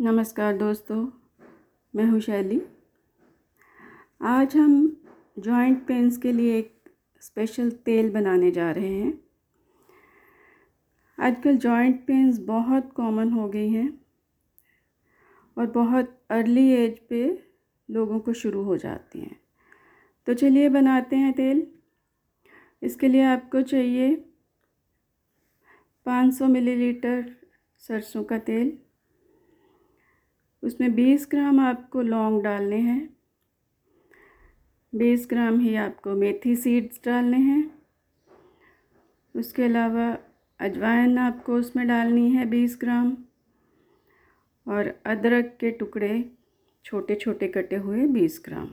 नमस्कार दोस्तों, मैं हूँ शैली। आज हम जॉइंट पेन्स के लिए एक स्पेशल तेल बनाने जा रहे हैं। आजकल जॉइंट पेन्स बहुत कॉमन हो गई हैं और बहुत अर्ली एज पे लोगों को शुरू हो जाती हैं। तो चलिए बनाते हैं तेल। इसके लिए आपको चाहिए 500 मिलीलीटर सरसों का तेल। उसमें 20 ग्राम आपको लौंग डालने हैं। 20 ग्राम ही आपको मेथी सीड्स डालने हैं। उसके अलावा अजवाइन आपको उसमें डालनी है 20 ग्राम। और अदरक के टुकड़े छोटे छोटे कटे हुए 20 ग्राम।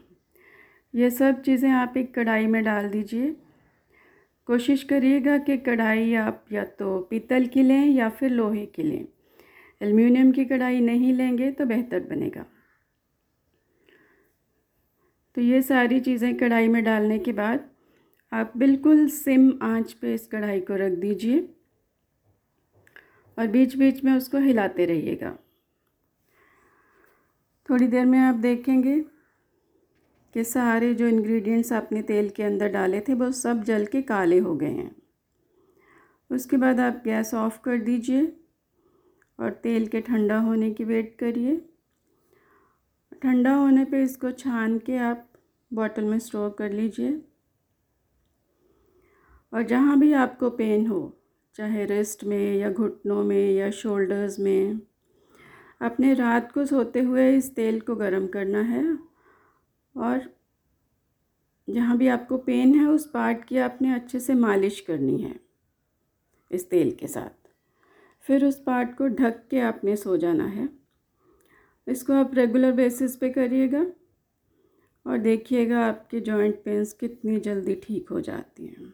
ये सब चीज़ें आप एक कढ़ाई में डाल दीजिए। कोशिश करिएगा कि कढ़ाई आप या तो पीतल की लें या फिर लोहे की लें। एलमिनियम की कढ़ाई नहीं लेंगे तो बेहतर बनेगा। तो ये सारी चीज़ें कढ़ाई में डालने के बाद आप बिल्कुल सिम आँच पे इस कढ़ाई को रख दीजिए और बीच बीच में उसको हिलाते रहिएगा। थोड़ी देर में आप देखेंगे कि सारे जो इंग्रेडिएंट्स आपने तेल के अंदर डाले थे, वो सब जल के काले हो गए हैं। उसके बाद आप गैस ऑफ़ कर दीजिए। और तेल के ठंडा होने की वेट करिए। ठंडा होने पे इसको छान के आप बॉटल में स्टोर कर लीजिए। और जहाँ भी आपको पेन हो, चाहे रेस्ट में या घुटनों में या शोल्डर्स में, अपने रात को सोते हुए इस तेल को गर्म करना है। और जहाँ भी आपको पेन है, उस पार्ट की आपने अच्छे से मालिश करनी है, इस तेल के साथ। फिर उस पार्ट को ढक के आपने सो जाना है। इसको आप रेगुलर बेसिस पे करिएगा और देखिएगा आपके जॉइंट पेन्स कितनी जल्दी ठीक हो जाती हैं।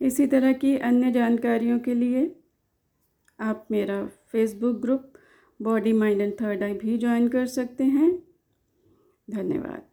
इसी तरह की अन्य जानकारियों के लिए आप मेरा Facebook group body mind and third eye भी ज्वाइन कर सकते हैं। धन्यवाद।